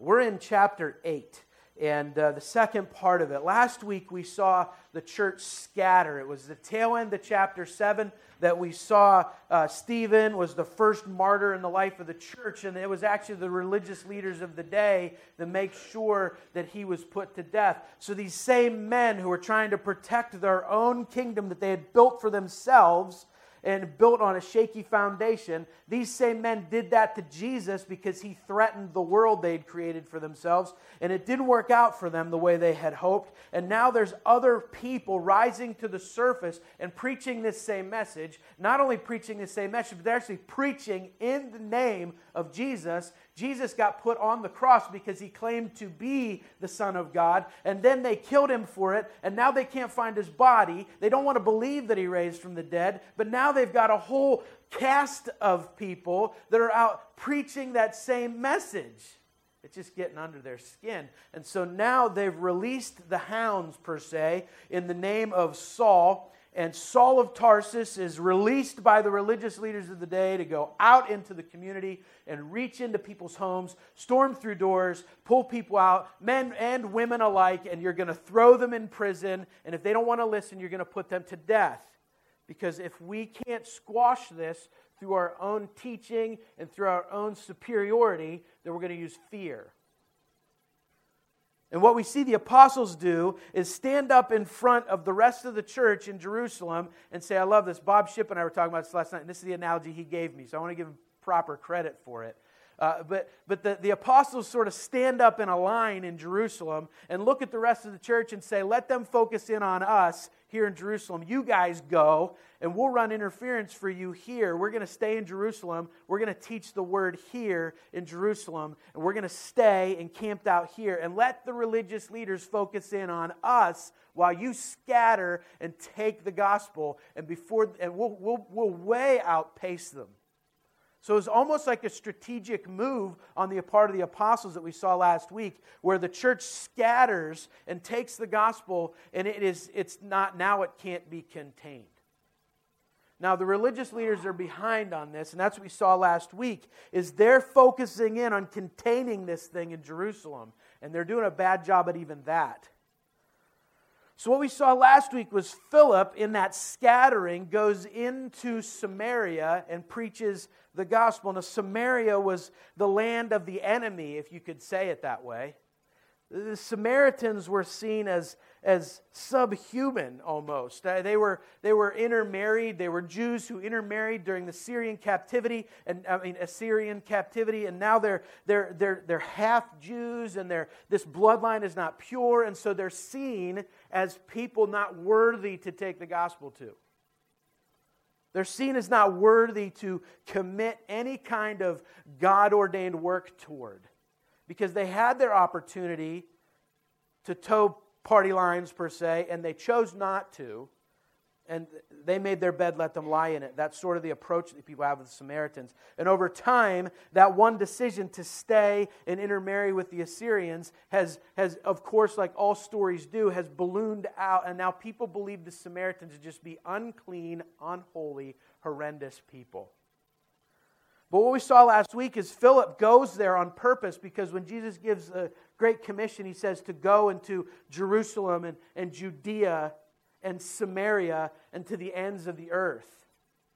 We're in chapter 8 and uh, the second part of it. Last week we saw the church scatter. It was the tail end of chapter 7 that we saw uh, Stephen was the first martyr in the life of the church, and it was actually the religious leaders of the day that make sure that he was put to death. So these same men who were trying to protect their own kingdom that they had built for themselves and built on a shaky foundation. These same men did that to Jesus because he threatened the world they'd created for themselves, and it didn't work out for them the way they had hoped. And now there's other people rising to the surface and preaching this same message. Not only preaching the same message, but they're actually preaching in the name of Jesus Jesus got put on the cross because he claimed to be the Son of God, and then they killed him for it, and now they can't find his body. They don't want to believe that he raised from the dead, but now they've got a whole cast of people that are out preaching that same message. It's just getting under their skin. And so now they've released the hounds, per se, in the name of Saul and Saul of Tarsus is released by the religious leaders of the day to go out into the community and reach into people's homes, storm through doors, pull people out, men and women alike, and you're going to throw them in prison. And if they don't want to listen, you're going to put them to death. Because if we can't squash this through our own teaching and through our own superiority, then we're going to use fear. And what we see the apostles do is stand up in front of the rest of the church in Jerusalem and say, I love this. Bob Ship and I were talking about this last night, and this is the analogy he gave me, so I want to give him proper credit for it. Uh, but but the, the apostles sort of stand up in a line in Jerusalem and look at the rest of the church and say, let them focus in on us here in Jerusalem. You guys go, and we'll run interference for you here. We're going to stay in Jerusalem. We're going to teach the word here in Jerusalem, and we're going to stay and camped out here. And let the religious leaders focus in on us while you scatter and take the gospel, and before and we'll, we'll, we'll way outpace them. So it's almost like a strategic move on the part of the apostles that we saw last week, where the church scatters and takes the gospel, and it is it's not now it can't be contained. Now the religious leaders are behind on this, and that's what we saw last week, is they're focusing in on containing this thing in Jerusalem, and they're doing a bad job at even that. So, what we saw last week was Philip, in that scattering, goes into Samaria and preaches the gospel. Now, Samaria was the land of the enemy, if you could say it that way. The Samaritans were seen as, as subhuman almost. Uh, they were, they were intermarried. They were Jews who intermarried during the Syrian captivity, and I mean Assyrian captivity, and now they're, they're, they're, they're half Jews, and they're, this bloodline is not pure, and so they're seen as people not worthy to take the gospel to. They're seen as not worthy to commit any kind of God ordained work toward because they had their opportunity to toe party lines, per se, and they chose not to. And they made their bed, let them lie in it. That's sort of the approach that people have with the Samaritans. And over time, that one decision to stay and intermarry with the Assyrians has, has, of course, like all stories do, has ballooned out. And now people believe the Samaritans to just be unclean, unholy, horrendous people. But what we saw last week is Philip goes there on purpose because when Jesus gives the Great Commission, he says to go into Jerusalem and, and Judea and Samaria and to the ends of the earth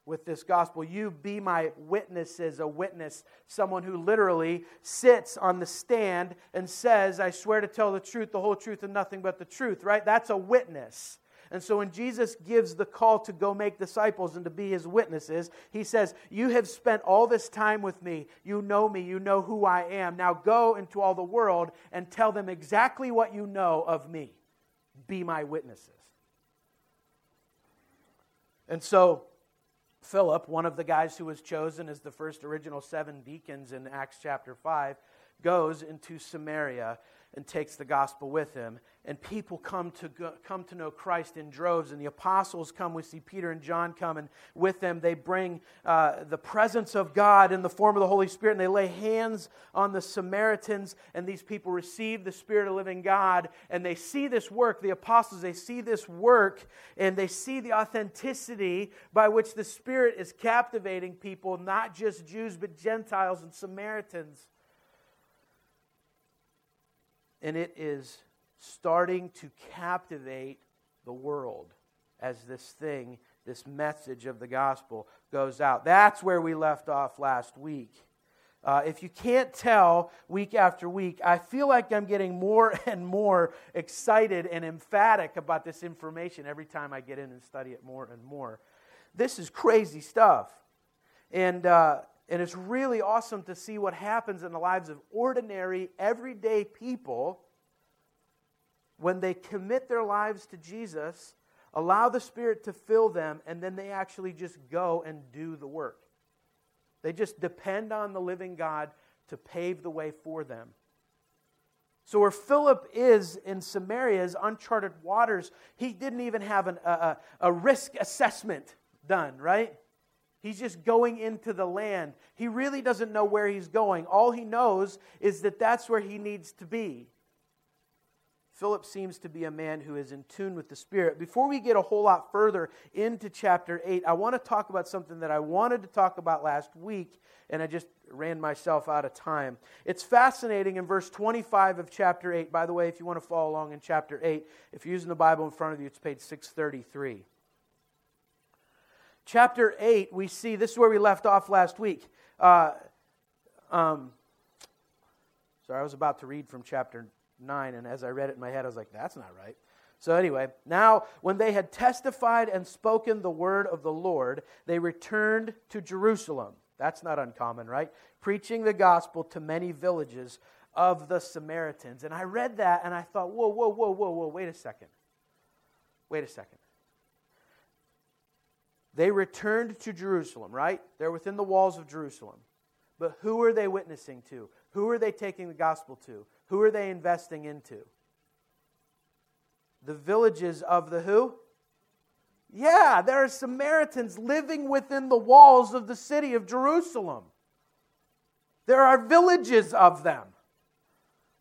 with this gospel. You be my witnesses, a witness, someone who literally sits on the stand and says, I swear to tell the truth, the whole truth, and nothing but the truth, right? That's a witness. And so when Jesus gives the call to go make disciples and to be his witnesses, he says, You have spent all this time with me. You know me. You know who I am. Now go into all the world and tell them exactly what you know of me. Be my witnesses. And so Philip, one of the guys who was chosen as the first original seven deacons in Acts chapter 5, goes into Samaria and takes the gospel with him. And people come to, go, come to know Christ in droves. And the apostles come. We see Peter and John come, and with them they bring uh, the presence of God in the form of the Holy Spirit. And they lay hands on the Samaritans, and these people receive the Spirit of living God. And they see this work, the apostles, they see this work, and they see the authenticity by which the Spirit is captivating people, not just Jews, but Gentiles and Samaritans. And it is starting to captivate the world as this thing, this message of the gospel goes out. That's where we left off last week. Uh, if you can't tell week after week, I feel like I'm getting more and more excited and emphatic about this information every time I get in and study it more and more. This is crazy stuff. And, uh, and it's really awesome to see what happens in the lives of ordinary, everyday people when they commit their lives to Jesus, allow the Spirit to fill them, and then they actually just go and do the work. They just depend on the living God to pave the way for them. So, where Philip is in Samaria's uncharted waters, he didn't even have an, a, a risk assessment done, right? He's just going into the land. He really doesn't know where he's going. All he knows is that that's where he needs to be. Philip seems to be a man who is in tune with the Spirit. Before we get a whole lot further into chapter 8, I want to talk about something that I wanted to talk about last week, and I just ran myself out of time. It's fascinating in verse 25 of chapter 8. By the way, if you want to follow along in chapter 8, if you're using the Bible in front of you, it's page 633. Chapter 8, we see this is where we left off last week. Uh, um, sorry, I was about to read from chapter 9, and as I read it in my head, I was like, that's not right. So, anyway, now when they had testified and spoken the word of the Lord, they returned to Jerusalem. That's not uncommon, right? Preaching the gospel to many villages of the Samaritans. And I read that and I thought, whoa, whoa, whoa, whoa, whoa, wait a second. Wait a second. They returned to Jerusalem, right? They're within the walls of Jerusalem. But who are they witnessing to? Who are they taking the gospel to? Who are they investing into? The villages of the who? Yeah, there are Samaritans living within the walls of the city of Jerusalem. There are villages of them.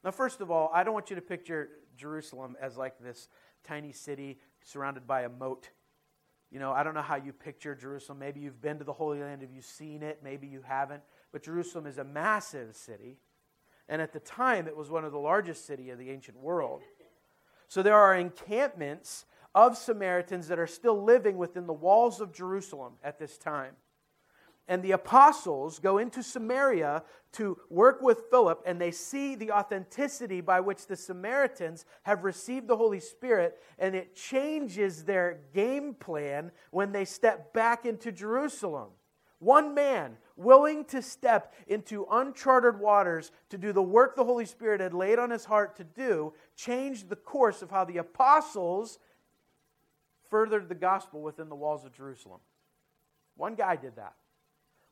Now, first of all, I don't want you to picture Jerusalem as like this tiny city surrounded by a moat. You know, I don't know how you picture Jerusalem. Maybe you've been to the Holy Land. Have you seen it? Maybe you haven't. But Jerusalem is a massive city. And at the time, it was one of the largest cities of the ancient world. So there are encampments of Samaritans that are still living within the walls of Jerusalem at this time. And the apostles go into Samaria to work with Philip, and they see the authenticity by which the Samaritans have received the Holy Spirit, and it changes their game plan when they step back into Jerusalem. One man willing to step into uncharted waters to do the work the Holy Spirit had laid on his heart to do changed the course of how the apostles furthered the gospel within the walls of Jerusalem. One guy did that.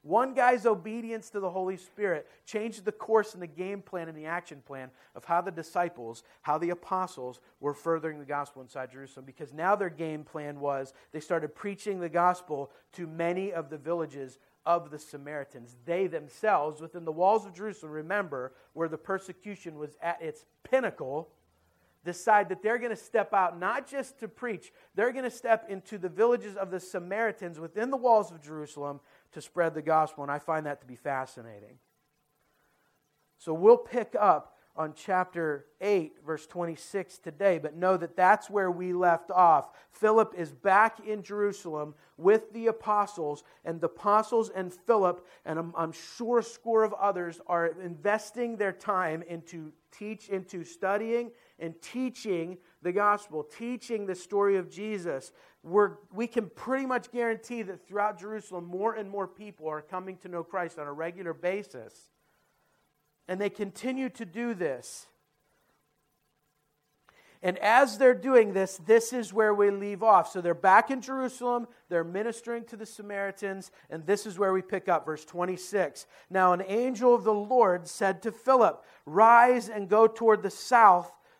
One guy's obedience to the Holy Spirit changed the course and the game plan and the action plan of how the disciples, how the apostles were furthering the gospel inside Jerusalem because now their game plan was they started preaching the gospel to many of the villages of the Samaritans. They themselves, within the walls of Jerusalem, remember, where the persecution was at its pinnacle, decide that they're going to step out not just to preach, they're going to step into the villages of the Samaritans within the walls of Jerusalem to spread the gospel, and I find that to be fascinating. So we'll pick up on chapter 8, verse 26 today, but know that that's where we left off. Philip is back in Jerusalem with the apostles, and the apostles and Philip, and I'm, I'm, sure a score of others, are investing their time into teach, into studying and teaching the gospel, teaching the story of Jesus we're, we can pretty much guarantee that throughout Jerusalem, more and more people are coming to know Christ on a regular basis. And they continue to do this. And as they're doing this, this is where we leave off. So they're back in Jerusalem, they're ministering to the Samaritans, and this is where we pick up, verse 26. Now, an angel of the Lord said to Philip, Rise and go toward the south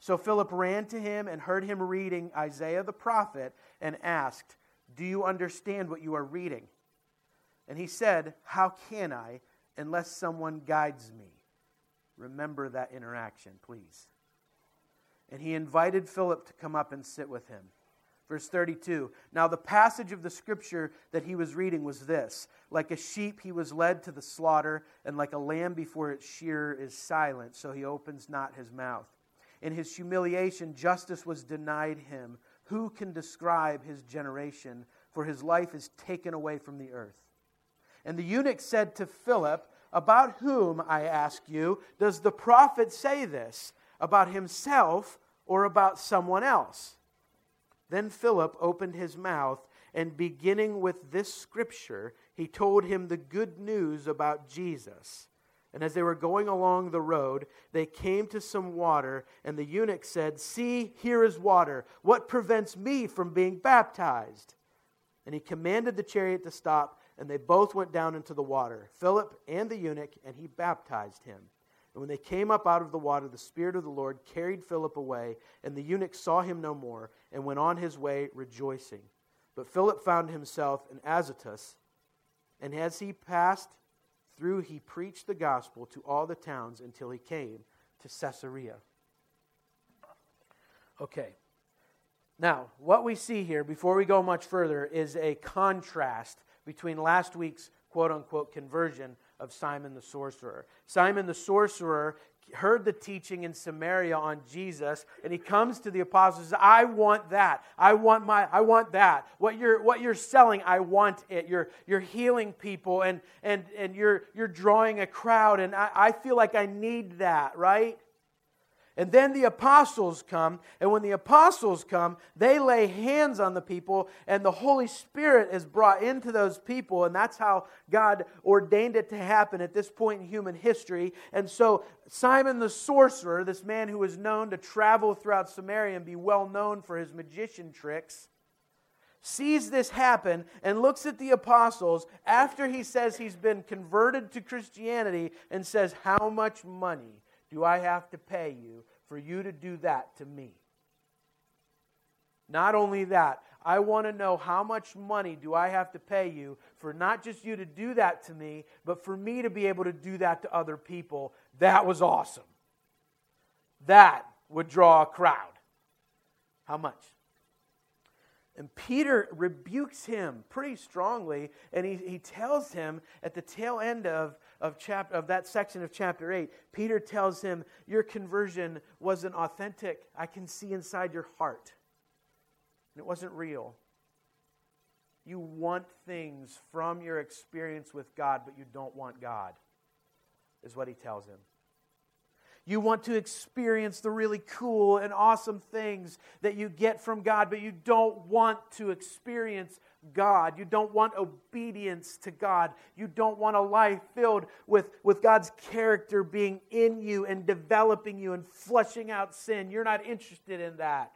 So Philip ran to him and heard him reading Isaiah the prophet and asked, Do you understand what you are reading? And he said, How can I unless someone guides me? Remember that interaction, please. And he invited Philip to come up and sit with him. Verse 32 Now, the passage of the scripture that he was reading was this Like a sheep, he was led to the slaughter, and like a lamb before its shearer is silent, so he opens not his mouth. In his humiliation, justice was denied him. Who can describe his generation? For his life is taken away from the earth. And the eunuch said to Philip, About whom, I ask you, does the prophet say this? About himself or about someone else? Then Philip opened his mouth, and beginning with this scripture, he told him the good news about Jesus. And as they were going along the road, they came to some water, and the eunuch said, See, here is water. What prevents me from being baptized? And he commanded the chariot to stop, and they both went down into the water, Philip and the eunuch, and he baptized him. And when they came up out of the water, the Spirit of the Lord carried Philip away, and the eunuch saw him no more, and went on his way rejoicing. But Philip found himself in Azotus, and as he passed through, he preached the gospel to all the towns until he came to Caesarea. Okay. Now, what we see here, before we go much further, is a contrast between last week's quote unquote conversion of Simon the sorcerer. Simon the sorcerer heard the teaching in Samaria on Jesus, and he comes to the apostles says, I want that. I want my I want that. What you're what you're selling, I want it. You're you're healing people and and and you're you're drawing a crowd, and I, I feel like I need that, right? And then the apostles come, and when the apostles come, they lay hands on the people, and the Holy Spirit is brought into those people, and that's how God ordained it to happen at this point in human history. And so, Simon the sorcerer, this man who was known to travel throughout Samaria and be well known for his magician tricks, sees this happen and looks at the apostles after he says he's been converted to Christianity and says, How much money? Do I have to pay you for you to do that to me? Not only that, I want to know how much money do I have to pay you for not just you to do that to me, but for me to be able to do that to other people. That was awesome. That would draw a crowd. How much? And Peter rebukes him pretty strongly, and he, he tells him at the tail end of, of, chap- of that section of chapter 8, Peter tells him, Your conversion wasn't authentic. I can see inside your heart. And it wasn't real. You want things from your experience with God, but you don't want God, is what he tells him. You want to experience the really cool and awesome things that you get from God, but you don't want to experience God. You don't want obedience to God. You don't want a life filled with, with God's character being in you and developing you and flushing out sin. You're not interested in that.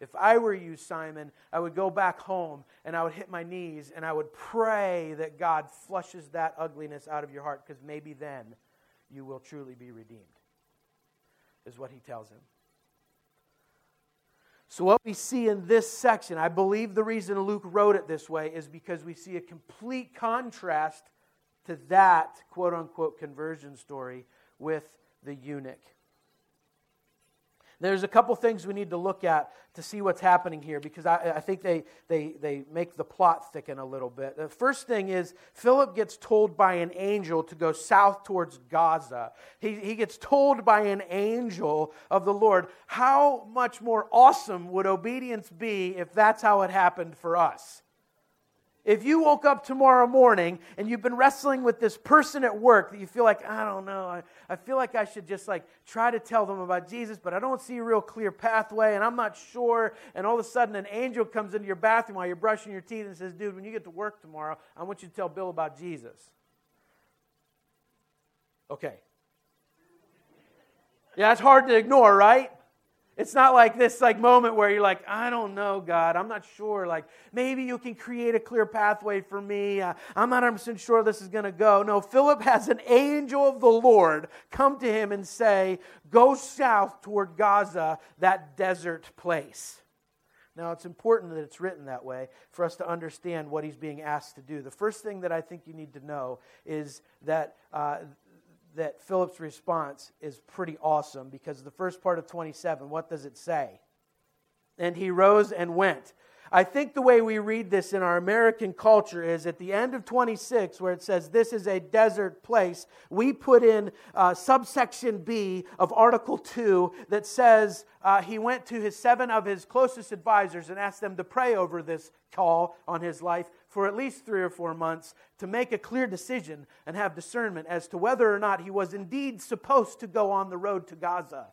If I were you, Simon, I would go back home and I would hit my knees and I would pray that God flushes that ugliness out of your heart because maybe then you will truly be redeemed, is what he tells him. So, what we see in this section, I believe the reason Luke wrote it this way is because we see a complete contrast to that quote unquote conversion story with the eunuch. There's a couple things we need to look at to see what's happening here because I, I, think they, they, they make the plot thicken a little bit. The first thing is Philip gets told by an angel to go south towards Gaza. He, he gets told by an angel of the Lord. How much more awesome would obedience be if that's how it happened for us? If you woke up tomorrow morning and you've been wrestling with this person at work that you feel like, I don't know, I, I feel like I should just like try to tell them about Jesus, but I don't see a real clear pathway and I'm not sure. And all of a sudden an angel comes into your bathroom while you're brushing your teeth and says, Dude, when you get to work tomorrow, I want you to tell Bill about Jesus. Okay. Yeah, it's hard to ignore, right? It's not like this like moment where you're like, I don't know, God, I'm not sure. Like maybe you can create a clear pathway for me. Uh, I'm not 100 sure this is going to go. No, Philip has an angel of the Lord come to him and say, "Go south toward Gaza, that desert place." Now, it's important that it's written that way for us to understand what he's being asked to do. The first thing that I think you need to know is that uh, that Philip's response is pretty awesome because the first part of 27, what does it say? And he rose and went. I think the way we read this in our American culture is at the end of 26, where it says this is a desert place, we put in uh, subsection B of Article 2 that says uh, he went to his seven of his closest advisors and asked them to pray over this call on his life for at least three or four months to make a clear decision and have discernment as to whether or not he was indeed supposed to go on the road to Gaza.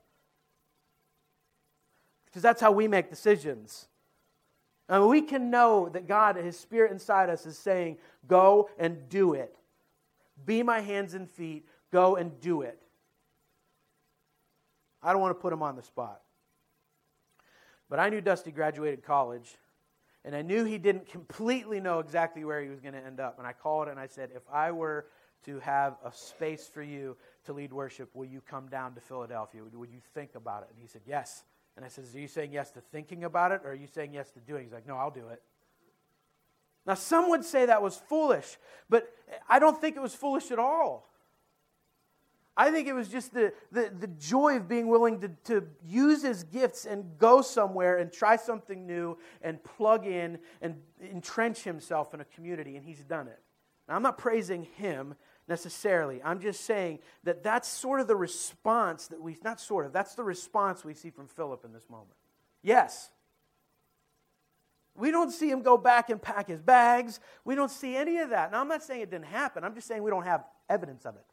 Because that's how we make decisions. And we can know that God, His Spirit inside us, is saying, Go and do it. Be my hands and feet. Go and do it. I don't want to put him on the spot. But I knew Dusty graduated college, and I knew he didn't completely know exactly where he was going to end up. And I called and I said, If I were to have a space for you to lead worship, will you come down to Philadelphia? Would you think about it? And he said, Yes. And I said, Are you saying yes to thinking about it, or are you saying yes to doing? He's like, No, I'll do it. Now, some would say that was foolish, but I don't think it was foolish at all. I think it was just the, the, the joy of being willing to, to use his gifts and go somewhere and try something new and plug in and entrench himself in a community, and he's done it. Now, I'm not praising him necessarily. I'm just saying that that's sort of the response that we, not sort of, that's the response we see from Philip in this moment. Yes. We don't see him go back and pack his bags. We don't see any of that. Now, I'm not saying it didn't happen. I'm just saying we don't have evidence of it.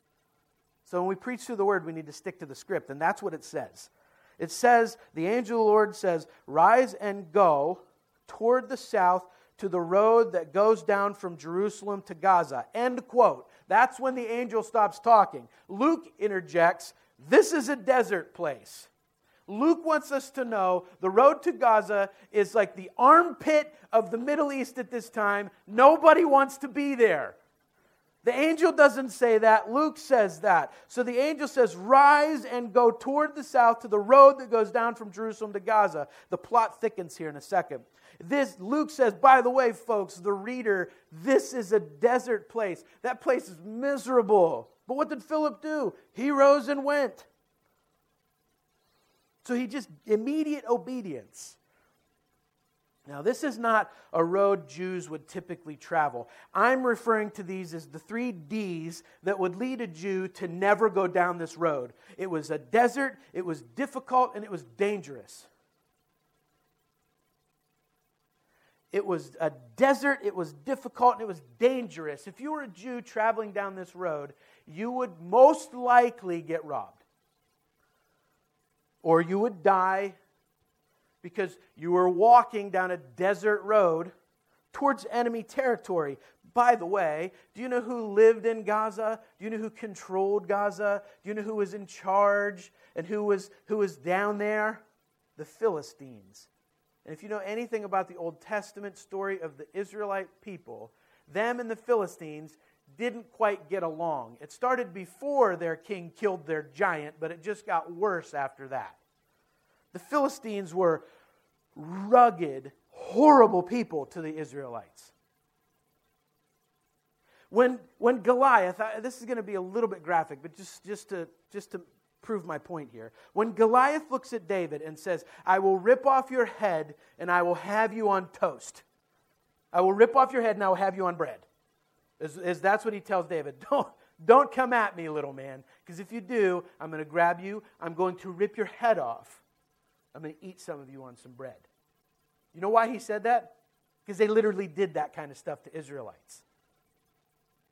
So when we preach through the word, we need to stick to the script, and that's what it says. It says, the angel of the Lord says, Rise and go toward the south to the road that goes down from Jerusalem to Gaza. End quote. That's when the angel stops talking. Luke interjects, This is a desert place. Luke wants us to know the road to Gaza is like the armpit of the Middle East at this time. Nobody wants to be there. The angel doesn't say that. Luke says that. So the angel says, Rise and go toward the south to the road that goes down from Jerusalem to Gaza. The plot thickens here in a second. This, Luke says, by the way, folks, the reader, this is a desert place. That place is miserable. But what did Philip do? He rose and went. So he just, immediate obedience. Now, this is not a road Jews would typically travel. I'm referring to these as the three D's that would lead a Jew to never go down this road. It was a desert, it was difficult, and it was dangerous. It was a desert, it was difficult, and it was dangerous. If you were a Jew traveling down this road, you would most likely get robbed. Or you would die because you were walking down a desert road towards enemy territory. By the way, do you know who lived in Gaza? Do you know who controlled Gaza? Do you know who was in charge and who was, who was down there? The Philistines. And if you know anything about the Old Testament story of the Israelite people, them and the Philistines didn't quite get along. It started before their king killed their giant, but it just got worse after that. The Philistines were rugged, horrible people to the Israelites. When, when Goliath, this is going to be a little bit graphic, but just, just, to, just to prove my point here. When Goliath looks at David and says, I will rip off your head and I will have you on toast. I will rip off your head and I will have you on bread. Is, is that's what he tells David. Don't, don't come at me, little man, because if you do, I'm going to grab you, I'm going to rip your head off. I'm going to eat some of you on some bread. You know why he said that? Because they literally did that kind of stuff to Israelites.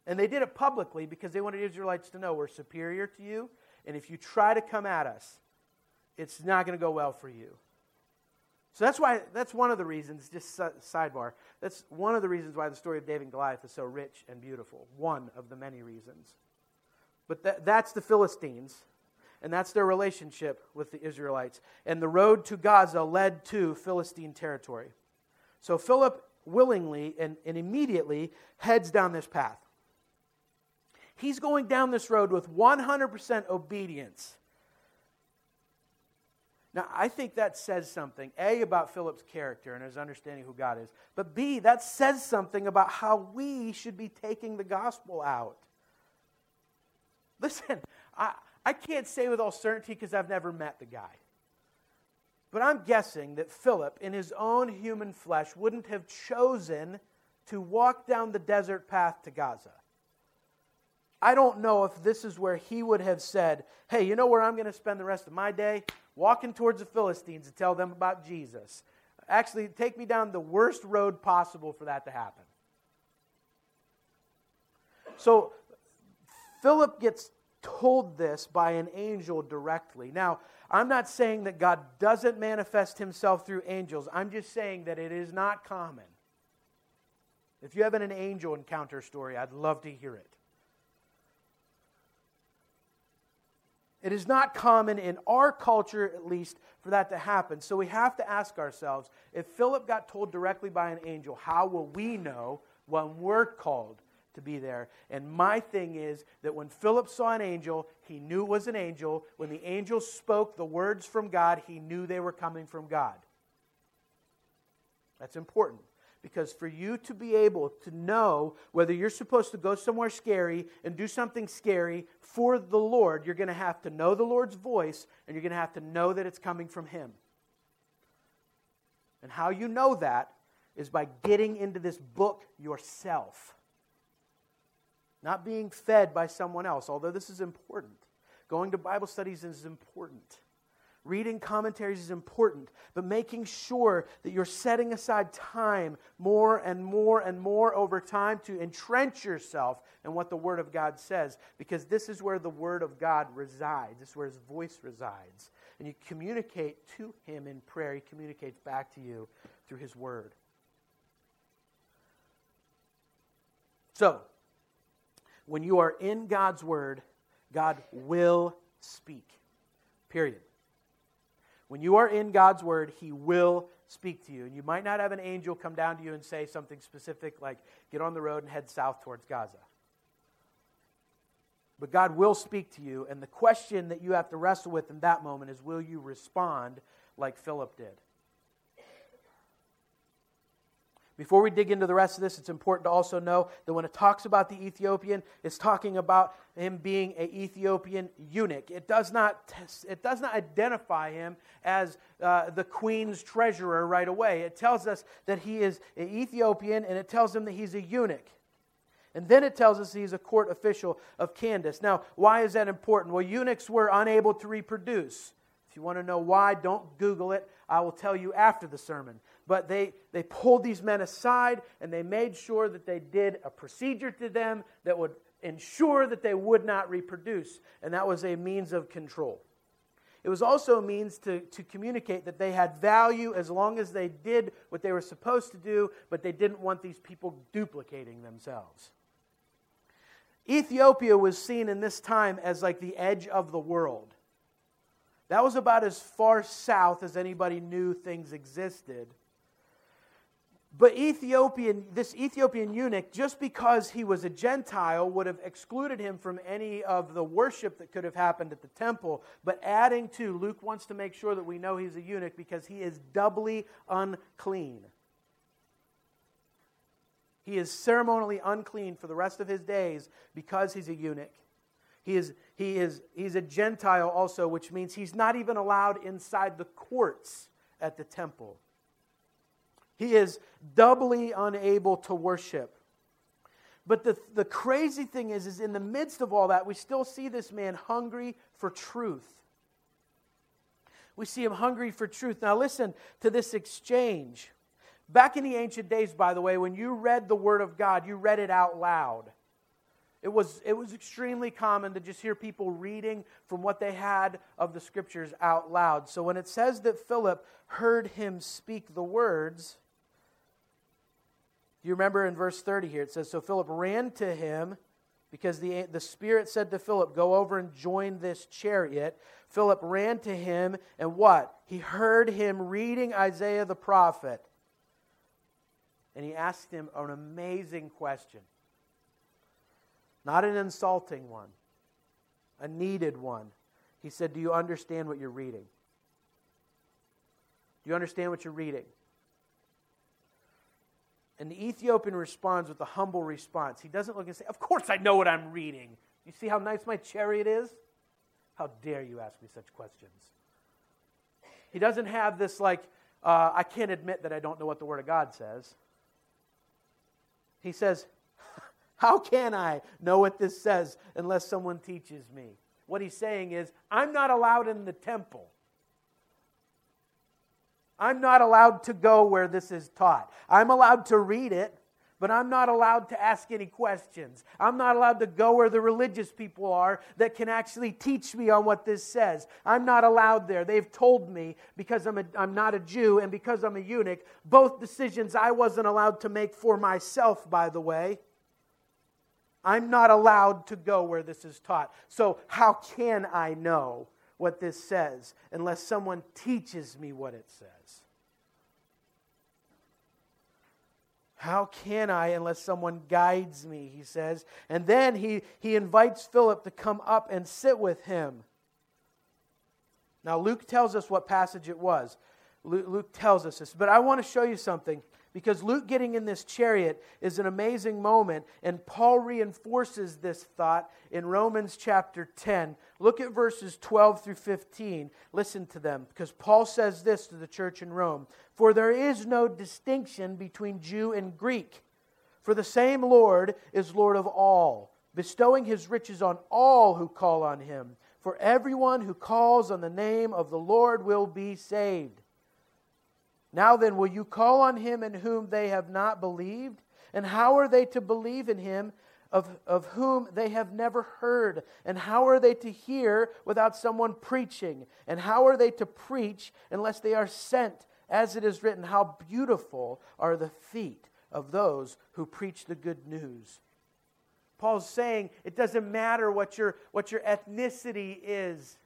And they did it publicly because they wanted Israelites to know we're superior to you and if you try to come at us, it's not going to go well for you. So that's why that's one of the reasons, just sidebar, that's one of the reasons why the story of David and Goliath is so rich and beautiful. One of the many reasons. But that, that's the Philistines. And that's their relationship with the Israelites. And the road to Gaza led to Philistine territory. So Philip willingly and, and immediately heads down this path. He's going down this road with 100% obedience. Now, I think that says something, A, about Philip's character and his understanding who God is, but B, that says something about how we should be taking the gospel out. Listen, I, I can't say with all certainty because I've never met the guy. But I'm guessing that Philip, in his own human flesh, wouldn't have chosen to walk down the desert path to Gaza. I don't know if this is where he would have said, Hey, you know where I'm going to spend the rest of my day? Walking towards the Philistines to tell them about Jesus. Actually, take me down the worst road possible for that to happen. So, Philip gets told this by an angel directly. Now, I'm not saying that God doesn't manifest himself through angels. I'm just saying that it is not common. If you have an angel encounter story, I'd love to hear it. It is not common in our culture, at least, for that to happen. So we have to ask ourselves if Philip got told directly by an angel, how will we know when we're called to be there? And my thing is that when Philip saw an angel, he knew it was an angel. When the angel spoke the words from God, he knew they were coming from God. That's important. Because for you to be able to know whether you're supposed to go somewhere scary and do something scary for the Lord, you're going to have to know the Lord's voice and you're going to have to know that it's coming from Him. And how you know that is by getting into this book yourself, not being fed by someone else, although this is important. Going to Bible studies is important. Reading commentaries is important, but making sure that you're setting aside time more and more and more over time to entrench yourself in what the Word of God says, because this is where the Word of God resides. This is where His voice resides. And you communicate to Him in prayer, He communicates back to you through His Word. So, when you are in God's Word, God will speak. Period. When you are in God's word, He will speak to you. And you might not have an angel come down to you and say something specific like, get on the road and head south towards Gaza. But God will speak to you. And the question that you have to wrestle with in that moment is will you respond like Philip did? Before we dig into the rest of this, it's important to also know that when it talks about the Ethiopian, it's talking about him being an Ethiopian eunuch. It does not, it does not identify him as uh, the queen's treasurer right away. It tells us that he is an Ethiopian and it tells him that he's a eunuch. And then it tells us he's a court official of Candace. Now, why is that important? Well, eunuchs were unable to reproduce. If you want to know why, don't Google it. I will tell you after the sermon but they, they pulled these men aside and they made sure that they did a procedure to them that would ensure that they would not reproduce. And that was a means of control. It was also a means to, to communicate that they had value as long as they did what they were supposed to do, but they didn't want these people duplicating themselves. Ethiopia was seen in this time as like the edge of the world. That was about as far south as anybody knew things existed. But Ethiopian, this Ethiopian eunuch, just because he was a Gentile, would have excluded him from any of the worship that could have happened at the temple. But adding to, Luke wants to make sure that we know he's a eunuch because he is doubly unclean. He is ceremonially unclean for the rest of his days because he's a eunuch. He is, he is, he's a Gentile also, which means he's not even allowed inside the courts at the temple. He is doubly unable to worship. But the, the crazy thing is, is in the midst of all that, we still see this man hungry for truth. We see him hungry for truth. Now, listen to this exchange. Back in the ancient days, by the way, when you read the Word of God, you read it out loud. It was, it was extremely common to just hear people reading from what they had of the Scriptures out loud. So when it says that Philip heard him speak the words, you remember in verse 30 here, it says, So Philip ran to him because the, the Spirit said to Philip, Go over and join this chariot. Philip ran to him, and what? He heard him reading Isaiah the prophet. And he asked him an amazing question. Not an insulting one, a needed one. He said, Do you understand what you're reading? Do you understand what you're reading? And the Ethiopian responds with a humble response. He doesn't look and say, Of course I know what I'm reading. You see how nice my chariot is? How dare you ask me such questions? He doesn't have this, like, uh, I can't admit that I don't know what the Word of God says. He says, How can I know what this says unless someone teaches me? What he's saying is, I'm not allowed in the temple. I'm not allowed to go where this is taught. I'm allowed to read it, but I'm not allowed to ask any questions. I'm not allowed to go where the religious people are that can actually teach me on what this says. I'm not allowed there. They've told me because I'm, a, I'm not a Jew and because I'm a eunuch, both decisions I wasn't allowed to make for myself, by the way. I'm not allowed to go where this is taught. So, how can I know what this says unless someone teaches me what it says? How can I unless someone guides me? He says. And then he, he invites Philip to come up and sit with him. Now, Luke tells us what passage it was. Luke, Luke tells us this. But I want to show you something because Luke getting in this chariot is an amazing moment, and Paul reinforces this thought in Romans chapter 10. Look at verses 12 through 15. Listen to them, because Paul says this to the church in Rome For there is no distinction between Jew and Greek, for the same Lord is Lord of all, bestowing his riches on all who call on him. For everyone who calls on the name of the Lord will be saved. Now then, will you call on him in whom they have not believed? And how are they to believe in him of, of whom they have never heard? And how are they to hear without someone preaching? And how are they to preach unless they are sent? As it is written, How beautiful are the feet of those who preach the good news. Paul's saying it doesn't matter what your, what your ethnicity is.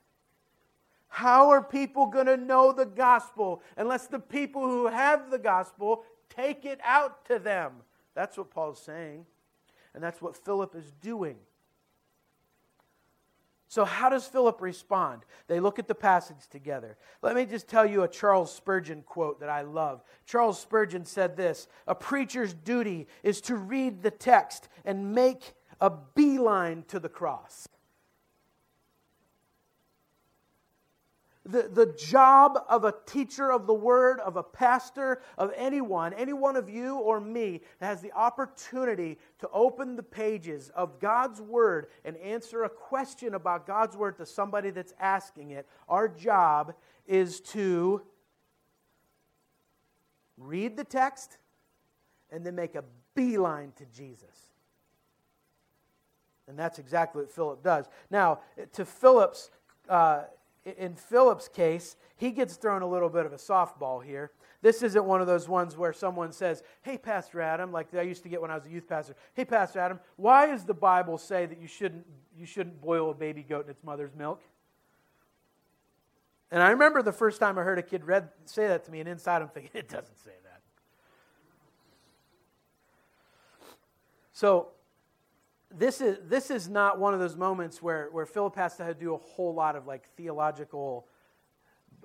How are people going to know the gospel unless the people who have the gospel take it out to them? That's what Paul's saying. And that's what Philip is doing. So, how does Philip respond? They look at the passage together. Let me just tell you a Charles Spurgeon quote that I love. Charles Spurgeon said this A preacher's duty is to read the text and make a beeline to the cross. The, the job of a teacher of the word, of a pastor, of anyone, any one of you or me that has the opportunity to open the pages of God's word and answer a question about God's word to somebody that's asking it, our job is to read the text and then make a beeline to Jesus. And that's exactly what Philip does. Now, to Philip's. Uh, in Philip's case, he gets thrown a little bit of a softball here. This isn't one of those ones where someone says, Hey, Pastor Adam, like I used to get when I was a youth pastor, Hey, Pastor Adam, why does the Bible say that you shouldn't, you shouldn't boil a baby goat in its mother's milk? And I remember the first time I heard a kid read, say that to me, and inside I'm thinking, It doesn't say that. So this is, this is not one of those moments where, where Philip has to do a whole lot of like theological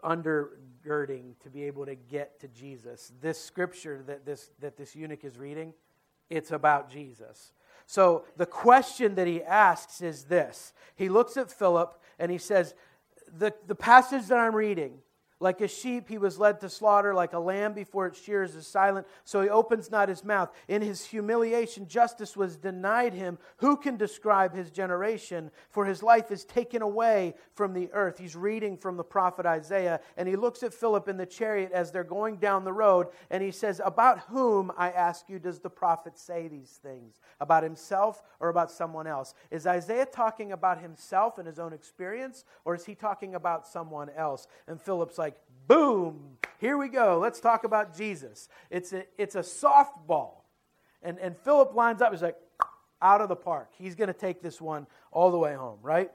undergirding to be able to get to Jesus. This scripture that this, that this eunuch is reading, it's about Jesus. So the question that he asks is this He looks at Philip and he says, The, the passage that I'm reading, like a sheep, he was led to slaughter. Like a lamb before its shears is silent, so he opens not his mouth. In his humiliation, justice was denied him. Who can describe his generation? For his life is taken away from the earth. He's reading from the prophet Isaiah, and he looks at Philip in the chariot as they're going down the road, and he says, About whom, I ask you, does the prophet say these things? About himself or about someone else? Is Isaiah talking about himself and his own experience, or is he talking about someone else? And Philip's like, boom, here we go. Let's talk about Jesus. It's a, it's a softball. And, and Philip lines up. He's like, out of the park. He's going to take this one all the way home, right?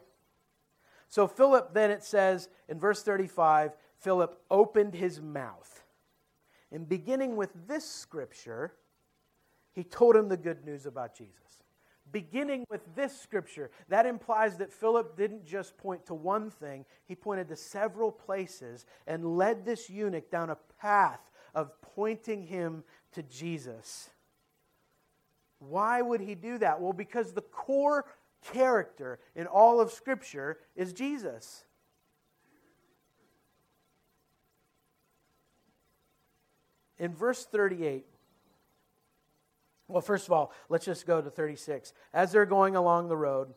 So Philip, then it says in verse 35, Philip opened his mouth. And beginning with this scripture, he told him the good news about Jesus. Beginning with this scripture, that implies that Philip didn't just point to one thing, he pointed to several places and led this eunuch down a path of pointing him to Jesus. Why would he do that? Well, because the core character in all of Scripture is Jesus. In verse 38, well, first of all, let's just go to 36. As they're going along the road,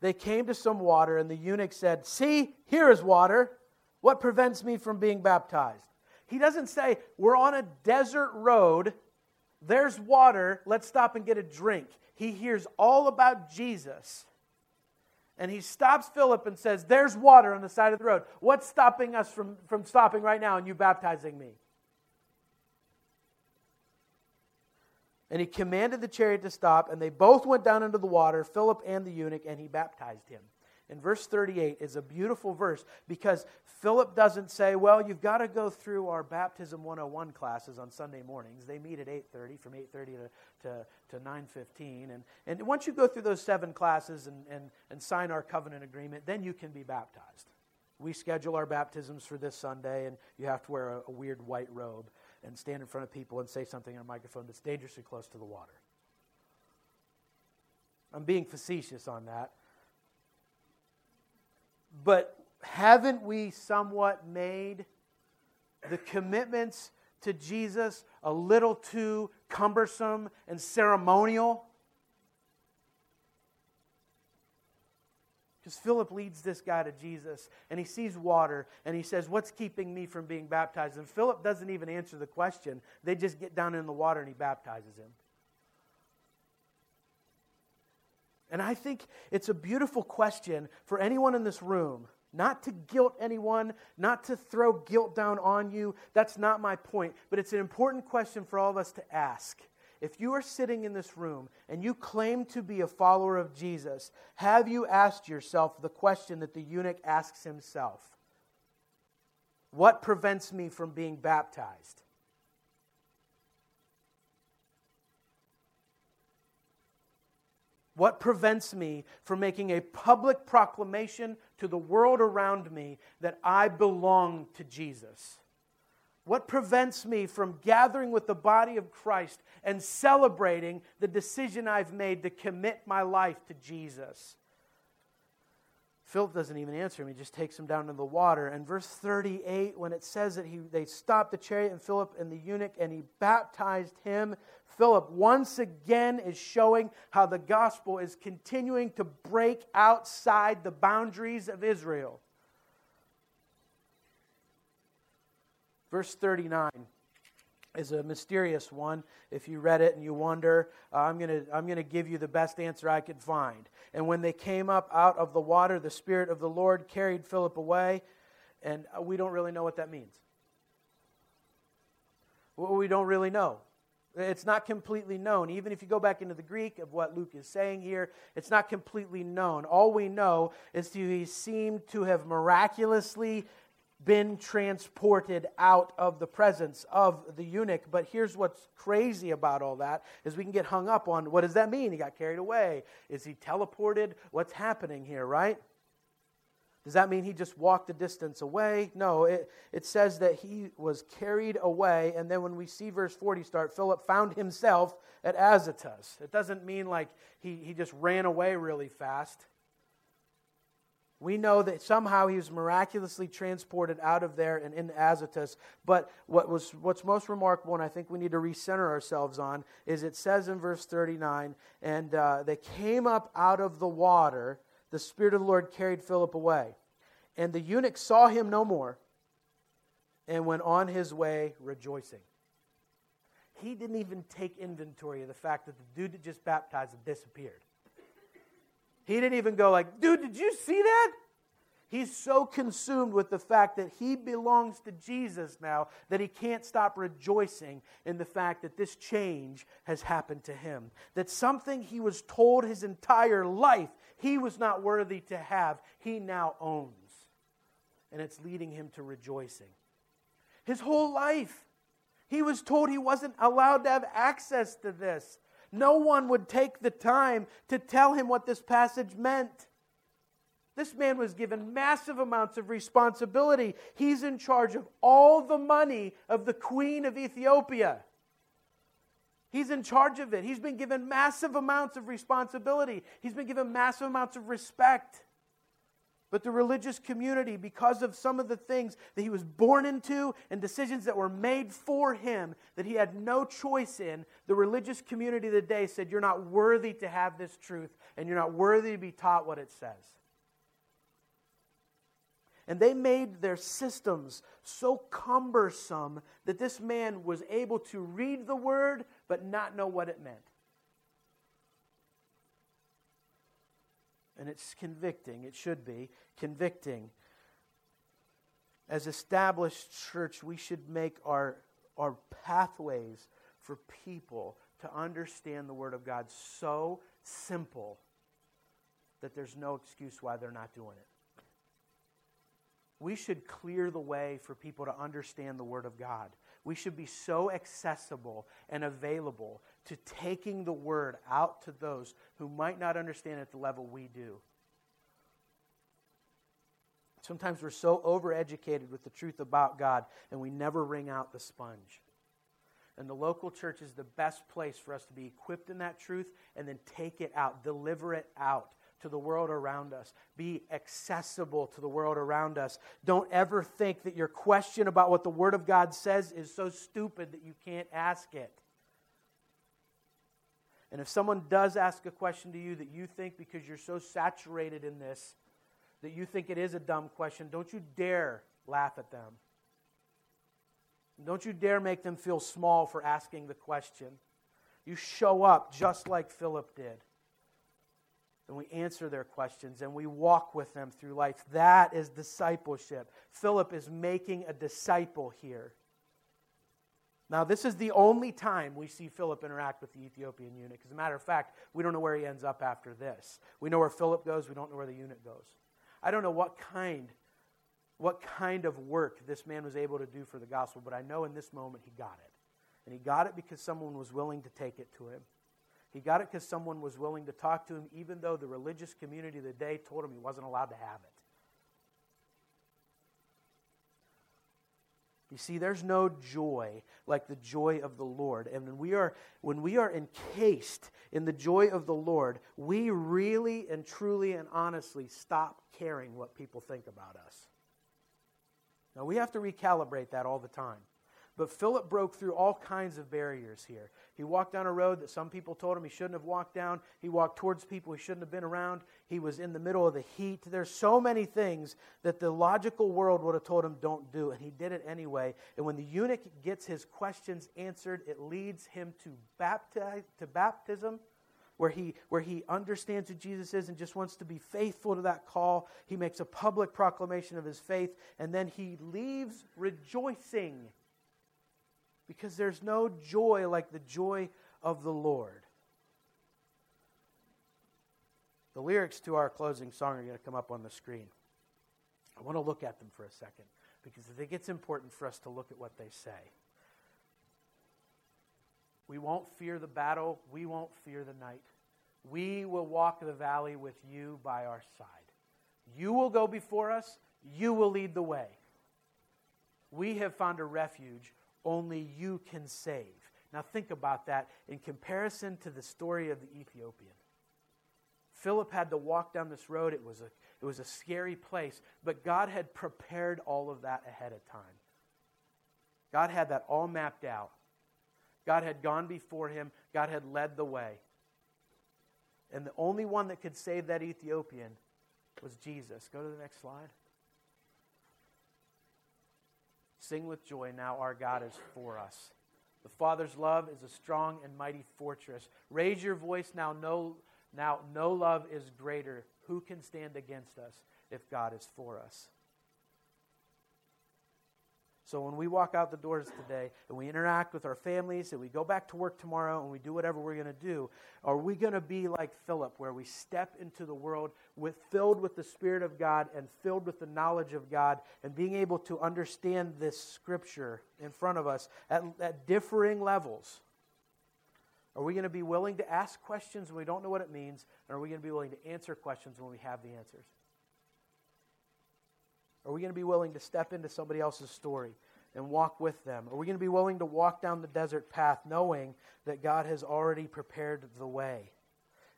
they came to some water, and the eunuch said, See, here is water. What prevents me from being baptized? He doesn't say, We're on a desert road, there's water, let's stop and get a drink. He hears all about Jesus. And he stops Philip and says, There's water on the side of the road. What's stopping us from, from stopping right now and you baptizing me? And he commanded the chariot to stop, and they both went down into the water, Philip and the eunuch, and he baptized him. And verse 38 is a beautiful verse because Philip doesn't say, well, you've got to go through our baptism 101 classes on Sunday mornings. They meet at 8.30, from 8.30 to, to, to 9.15. And, and once you go through those seven classes and, and, and sign our covenant agreement, then you can be baptized. We schedule our baptisms for this Sunday, and you have to wear a, a weird white robe and stand in front of people and say something on a microphone that's dangerously close to the water. I'm being facetious on that. But haven't we somewhat made the commitments to Jesus a little too cumbersome and ceremonial? Because Philip leads this guy to Jesus and he sees water and he says, What's keeping me from being baptized? And Philip doesn't even answer the question. They just get down in the water and he baptizes him. And I think it's a beautiful question for anyone in this room. Not to guilt anyone, not to throw guilt down on you. That's not my point. But it's an important question for all of us to ask. If you are sitting in this room and you claim to be a follower of Jesus, have you asked yourself the question that the eunuch asks himself? What prevents me from being baptized? What prevents me from making a public proclamation to the world around me that I belong to Jesus? What prevents me from gathering with the body of Christ and celebrating the decision I've made to commit my life to Jesus? Philip doesn't even answer him. He just takes him down to the water. And verse 38, when it says that he, they stopped the chariot and Philip and the eunuch, and he baptized him, Philip once again is showing how the gospel is continuing to break outside the boundaries of Israel. Verse 39 is a mysterious one. If you read it and you wonder, uh, I'm going to I'm going to give you the best answer I could find. And when they came up out of the water, the Spirit of the Lord carried Philip away. And uh, we don't really know what that means. Well, we don't really know. It's not completely known. Even if you go back into the Greek of what Luke is saying here, it's not completely known. All we know is that he seemed to have miraculously been transported out of the presence of the eunuch. But here's what's crazy about all that is we can get hung up on what does that mean? He got carried away. Is he teleported? What's happening here, right? Does that mean he just walked a distance away? No, it, it says that he was carried away. And then when we see verse 40 start, Philip found himself at Azotus. It doesn't mean like he, he just ran away really fast. We know that somehow he was miraculously transported out of there and into Azotus. But what was, what's most remarkable, and I think we need to recenter ourselves on, is it says in verse 39 and uh, they came up out of the water, the Spirit of the Lord carried Philip away. And the eunuch saw him no more and went on his way rejoicing. He didn't even take inventory of the fact that the dude that just baptized had disappeared. He didn't even go like, dude, did you see that? He's so consumed with the fact that he belongs to Jesus now that he can't stop rejoicing in the fact that this change has happened to him. That something he was told his entire life he was not worthy to have, he now owns. And it's leading him to rejoicing. His whole life, he was told he wasn't allowed to have access to this. No one would take the time to tell him what this passage meant. This man was given massive amounts of responsibility. He's in charge of all the money of the queen of Ethiopia. He's in charge of it. He's been given massive amounts of responsibility. He's been given massive amounts of respect. But the religious community, because of some of the things that he was born into and decisions that were made for him that he had no choice in, the religious community of the day said, You're not worthy to have this truth, and you're not worthy to be taught what it says. And they made their systems so cumbersome that this man was able to read the word but not know what it meant. And it's convicting. It should be convicting. As established church, we should make our, our pathways for people to understand the Word of God so simple that there's no excuse why they're not doing it we should clear the way for people to understand the Word of God. We should be so accessible and available to taking the Word out to those who might not understand at the level we do. Sometimes we're so overeducated with the truth about God and we never wring out the sponge. And the local church is the best place for us to be equipped in that truth and then take it out, deliver it out to the world around us. Be accessible to the world around us. Don't ever think that your question about what the Word of God says is so stupid that you can't ask it. And if someone does ask a question to you that you think because you're so saturated in this that you think it is a dumb question, don't you dare laugh at them. Don't you dare make them feel small for asking the question. You show up just like Philip did and we answer their questions and we walk with them through life. That is discipleship. Philip is making a disciple here. Now, this is the only time we see Philip interact with the Ethiopian eunuch. As a matter of fact, we don't know where he ends up after this. We know where Philip goes, we don't know where the eunuch goes. I don't know what kind what kind of work this man was able to do for the gospel, but I know in this moment he got it. And he got it because someone was willing to take it to him. He got it because someone was willing to talk to him, even though the religious community of the day told him he wasn't allowed to have it. You see, there's no joy like the joy of the Lord. And when we are, when we are encased in the joy of the Lord, we really and truly and honestly stop caring what people think about us. Now, we have to recalibrate that all the time. But Philip broke through all kinds of barriers here. He walked down a road that some people told him he shouldn't have walked down. He walked towards people he shouldn't have been around. He was in the middle of the heat. There's so many things that the logical world would have told him don't do, and he did it anyway. And when the eunuch gets his questions answered, it leads him to, baptize, to baptism. Where he, where he understands who Jesus is and just wants to be faithful to that call. He makes a public proclamation of his faith, and then he leaves rejoicing because there's no joy like the joy of the Lord. The lyrics to our closing song are going to come up on the screen. I want to look at them for a second because I think it's important for us to look at what they say. We won't fear the battle, we won't fear the night. We will walk the valley with you by our side. You will go before us, you will lead the way. We have found a refuge only you can save. Now, think about that in comparison to the story of the Ethiopian. Philip had to walk down this road. It was, a, it was a scary place, but God had prepared all of that ahead of time. God had that all mapped out. God had gone before him, God had led the way. And the only one that could save that Ethiopian was Jesus. Go to the next slide. Sing with joy now, our God is for us. The Father's love is a strong and mighty fortress. Raise your voice now, no, now no love is greater. Who can stand against us? if God is for us. So when we walk out the doors today and we interact with our families and we go back to work tomorrow and we do whatever we're going to do, are we going to be like Philip where we step into the world with filled with the spirit of God and filled with the knowledge of God and being able to understand this scripture in front of us at, at differing levels? Are we going to be willing to ask questions when we don't know what it means? And are we going to be willing to answer questions when we have the answers? Are we going to be willing to step into somebody else's story and walk with them? Are we going to be willing to walk down the desert path knowing that God has already prepared the way?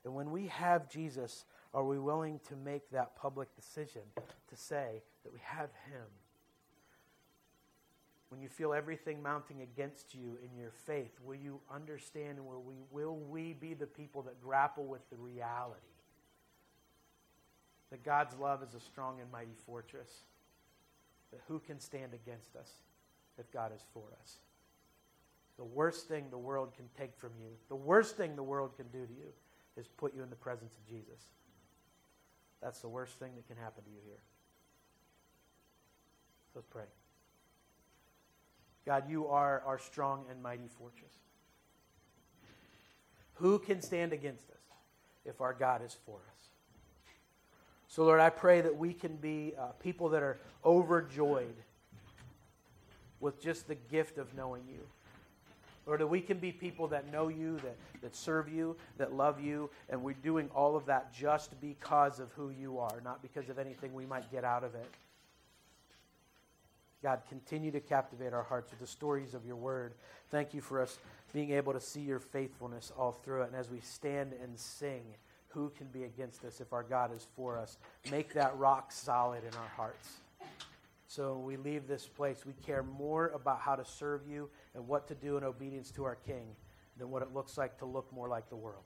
And when we have Jesus, are we willing to make that public decision to say that we have Him? When you feel everything mounting against you in your faith, will you understand and will we, will we be the people that grapple with the reality that God's love is a strong and mighty fortress? That who can stand against us if God is for us? The worst thing the world can take from you, the worst thing the world can do to you, is put you in the presence of Jesus. That's the worst thing that can happen to you here. Let's pray. God, you are our strong and mighty fortress. Who can stand against us if our God is for us? So, Lord, I pray that we can be uh, people that are overjoyed with just the gift of knowing you. Lord, that we can be people that know you, that, that serve you, that love you, and we're doing all of that just because of who you are, not because of anything we might get out of it. God, continue to captivate our hearts with the stories of your word. Thank you for us being able to see your faithfulness all through it. And as we stand and sing, who can be against us if our God is for us? Make that rock solid in our hearts. So we leave this place, we care more about how to serve you and what to do in obedience to our King than what it looks like to look more like the world.